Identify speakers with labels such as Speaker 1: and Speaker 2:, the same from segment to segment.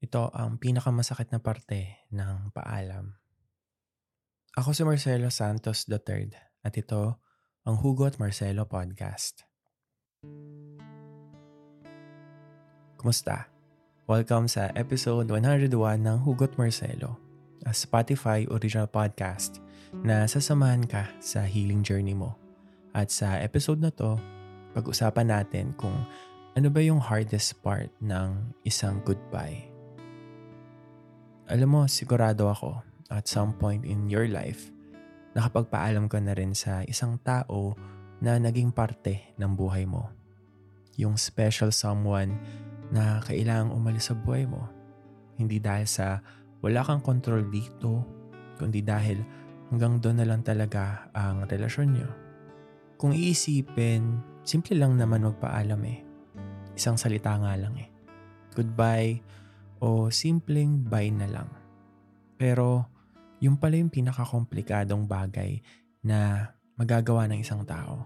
Speaker 1: Ito ang pinakamasakit na parte ng paalam. Ako si Marcelo Santos III at ito ang Hugot Marcelo Podcast. Kumusta? Welcome sa episode 101 ng Hugot Marcelo, a Spotify original podcast na sasamahan ka sa healing journey mo. At sa episode na to, pag-usapan natin kung ano ba yung hardest part ng isang goodbye alam mo, sigurado ako at some point in your life, nakapagpaalam ka na rin sa isang tao na naging parte ng buhay mo. Yung special someone na kailangang umalis sa buhay mo. Hindi dahil sa wala kang control dito, kundi dahil hanggang doon na lang talaga ang relasyon nyo. Kung iisipin, simple lang naman magpaalam eh. Isang salita nga lang eh. Goodbye, o simpleng buy na lang. Pero yung pala yung pinakakomplikadong bagay na magagawa ng isang tao.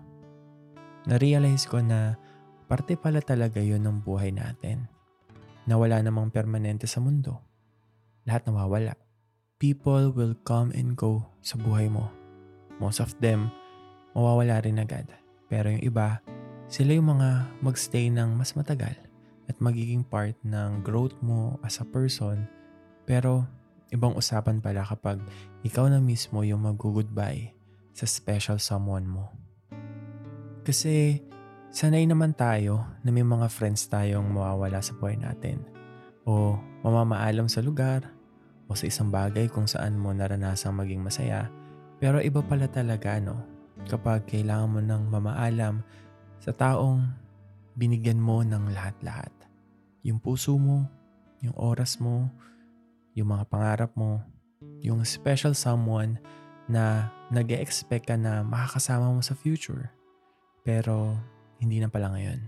Speaker 1: Na-realize ko na parte pala talaga yun ng buhay natin. Na wala namang permanente sa mundo. Lahat nawawala. People will come and go sa buhay mo. Most of them, mawawala rin agad. Pero yung iba, sila yung mga magstay ng mas matagal at magiging part ng growth mo as a person. Pero ibang usapan pala kapag ikaw na mismo yung mag-goodbye sa special someone mo. Kasi sanay naman tayo na may mga friends tayong mawawala sa buhay natin o mamamaalam sa lugar o sa isang bagay kung saan mo naranasang maging masaya. Pero iba pala talaga no kapag kailangan mo ng mamaalam sa taong binigyan mo ng lahat-lahat. Yung puso mo, yung oras mo, yung mga pangarap mo, yung special someone na nag expect ka na makakasama mo sa future. Pero hindi na pala ngayon.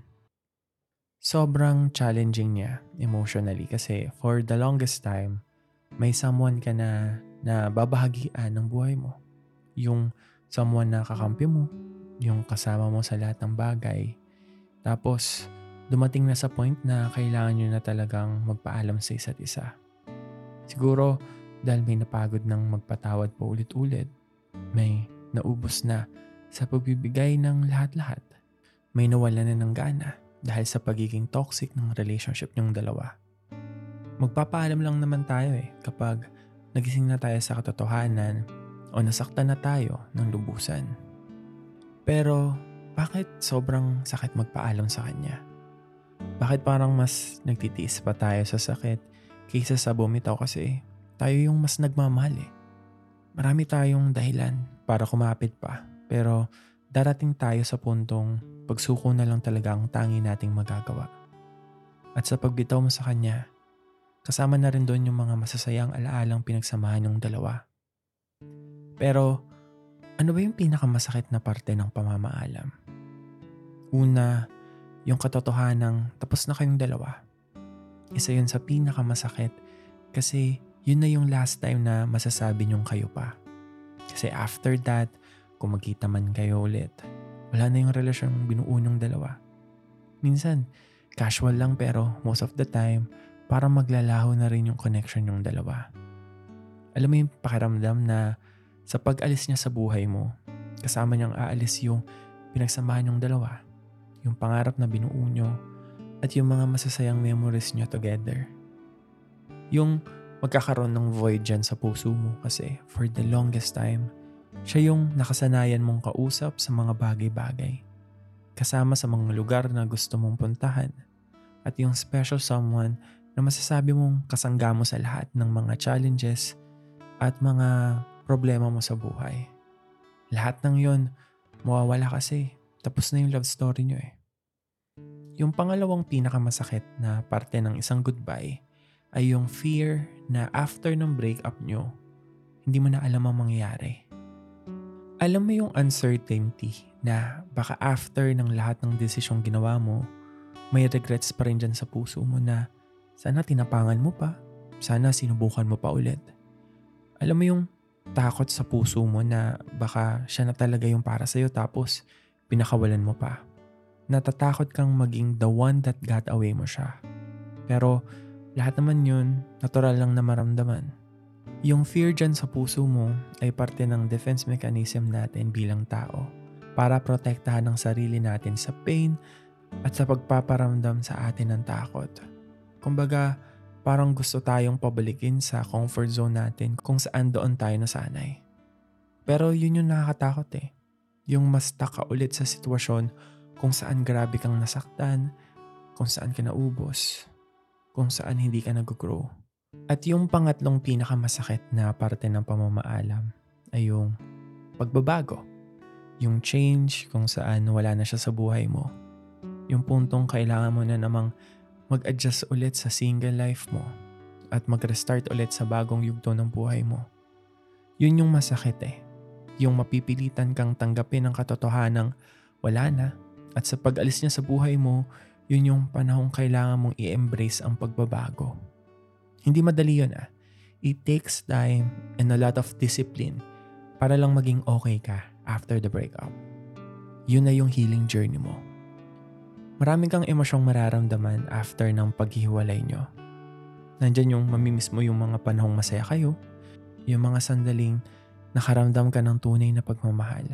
Speaker 1: Sobrang challenging niya emotionally kasi for the longest time, may someone ka na na babahagian ng buhay mo. Yung someone na kakampi mo, yung kasama mo sa lahat ng bagay, tapos, dumating na sa point na kailangan nyo na talagang magpaalam sa isa't isa. Siguro, dahil may napagod ng magpatawad po ulit-ulit, may naubos na sa pagbibigay ng lahat-lahat. May nawala na ng gana dahil sa pagiging toxic ng relationship nyong dalawa. Magpapaalam lang naman tayo eh kapag nagising na tayo sa katotohanan o nasaktan na tayo ng lubusan. Pero bakit sobrang sakit magpaalam sa kanya? Bakit parang mas nagtitiis pa tayo sa sakit kaysa sa bumitaw kasi tayo yung mas nagmamahal eh. Marami tayong dahilan para kumapit pa pero darating tayo sa puntong pagsuko na lang talaga ang tangi nating magagawa. At sa pagbitaw mo sa kanya, kasama na rin doon yung mga masasayang alaalang pinagsamahan ng dalawa. Pero ano ba yung pinakamasakit na parte ng pamamaalam? Una, yung katotohanang tapos na kayong dalawa. Isa yun sa pinakamasakit kasi yun na yung last time na masasabi niyong kayo pa. Kasi after that, kung magkita man kayo ulit, wala na yung relasyon ng binuo dalawa. Minsan, casual lang pero most of the time, parang maglalaho na rin yung connection yung dalawa. Alam mo yung pakiramdam na sa pag-alis niya sa buhay mo, kasama niyang aalis yung pinagsamahan niyong dalawa, yung pangarap na binuo niyo, at yung mga masasayang memories niyo together. Yung magkakaroon ng void dyan sa puso mo kasi for the longest time, siya yung nakasanayan mong kausap sa mga bagay-bagay. Kasama sa mga lugar na gusto mong puntahan. At yung special someone na masasabi mong kasangga mo sa lahat ng mga challenges at mga problema mo sa buhay. Lahat ng yon mawawala kasi. Tapos na yung love story nyo eh. Yung pangalawang pinakamasakit na parte ng isang goodbye ay yung fear na after ng breakup nyo, hindi mo na alam ang mangyayari. Alam mo yung uncertainty na baka after ng lahat ng desisyong ginawa mo, may regrets pa rin dyan sa puso mo na sana tinapangan mo pa, sana sinubukan mo pa ulit. Alam mo yung takot sa puso mo na baka siya na talaga yung para sa'yo tapos pinakawalan mo pa. Natatakot kang maging the one that got away mo siya. Pero Lahat naman yun, natural lang na maramdaman. Yung fear dyan sa puso mo ay parte ng defense mechanism natin bilang tao para protektahan ang sarili natin sa pain at sa pagpaparamdam sa atin ng takot. Kumbaga, parang gusto tayong pabalikin sa comfort zone natin kung saan doon tayo nasanay. Pero yun yung nakakatakot eh. Yung mas taka ulit sa sitwasyon kung saan grabe kang nasaktan, kung saan ka naubos, kung saan hindi ka nag-grow. At yung pangatlong pinakamasakit na parte ng pamamaalam ay yung pagbabago. Yung change kung saan wala na siya sa buhay mo. Yung puntong kailangan mo na namang mag-adjust ulit sa single life mo at mag-restart ulit sa bagong yugto ng buhay mo. Yun yung masakit eh. Yung mapipilitan kang tanggapin ang katotohanang wala na at sa pag-alis niya sa buhay mo, yun yung panahong kailangan mong i-embrace ang pagbabago. Hindi madali yun ah. It takes time and a lot of discipline para lang maging okay ka after the breakup. Yun na yung healing journey mo. Maraming kang emosyong mararamdaman after ng paghihiwalay nyo. Nandyan yung mamimiss mo yung mga panahong masaya kayo, yung mga sandaling nakaramdam ka ng tunay na pagmamahal.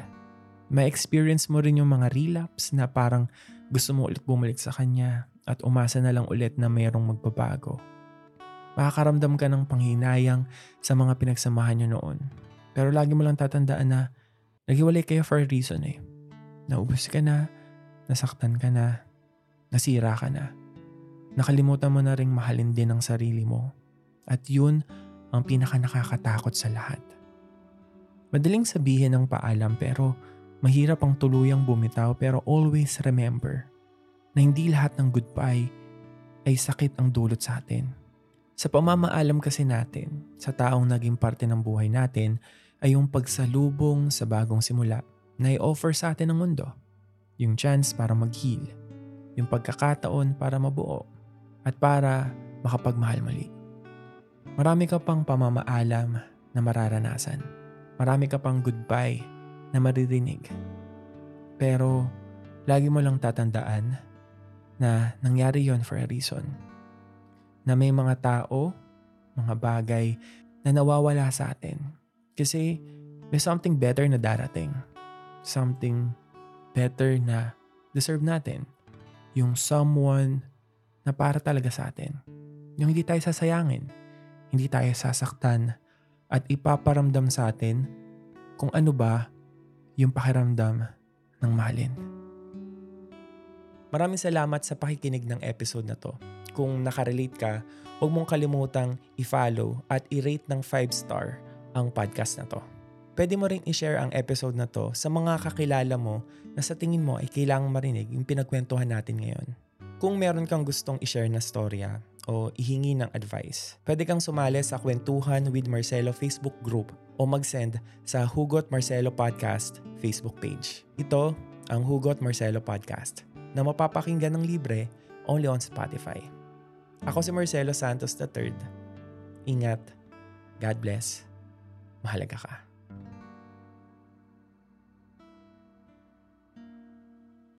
Speaker 1: May experience mo rin yung mga relapse na parang gusto mo ulit bumalik sa kanya at umasa na lang ulit na mayroong magbabago. Makakaramdam ka ng panghinayang sa mga pinagsamahan nyo noon. Pero lagi mo lang tatandaan na naghiwalay kayo for a reason eh. Naubos ka na, nasaktan ka na, nasira ka na. Nakalimutan mo na ring mahalin din ang sarili mo. At yun ang pinaka nakakatakot sa lahat. Madaling sabihin ng paalam pero Mahirap ang tuluyang bumitaw pero always remember na hindi lahat ng goodbye ay sakit ang dulot sa atin. Sa pamamaalam kasi natin, sa taong naging parte ng buhay natin, ay yung pagsalubong sa bagong simula na i-offer sa atin ng mundo. Yung chance para mag-heal. Yung pagkakataon para mabuo. At para makapagmahal muli. Marami ka pang pamamaalam na mararanasan. Marami ka pang goodbye na maririnig. Pero lagi mo lang tatandaan na nangyari yon for a reason. Na may mga tao, mga bagay na nawawala sa atin. Kasi may something better na darating. Something better na deserve natin. Yung someone na para talaga sa atin. Yung hindi tayo sasayangin, hindi tayo sasaktan, at ipaparamdam sa atin kung ano ba yung pakiramdam ng mahalin. Maraming salamat sa pakikinig ng episode na to. Kung nakarelate ka, huwag mong kalimutang i-follow at i-rate ng 5 star ang podcast na to. Pwede mo ring i-share ang episode na to sa mga kakilala mo na sa tingin mo ay kailangang marinig yung pinagkwentuhan natin ngayon. Kung meron kang gustong i-share na storya o ihingi ng advice, pwede kang sumali sa Kwentuhan with Marcelo Facebook group o mag-send sa Hugot Marcelo Podcast Facebook page. Ito ang Hugot Marcelo Podcast na mapapakinggan ng libre only on Spotify. Ako si Marcelo Santos III. Ingat. God bless. Mahalaga ka.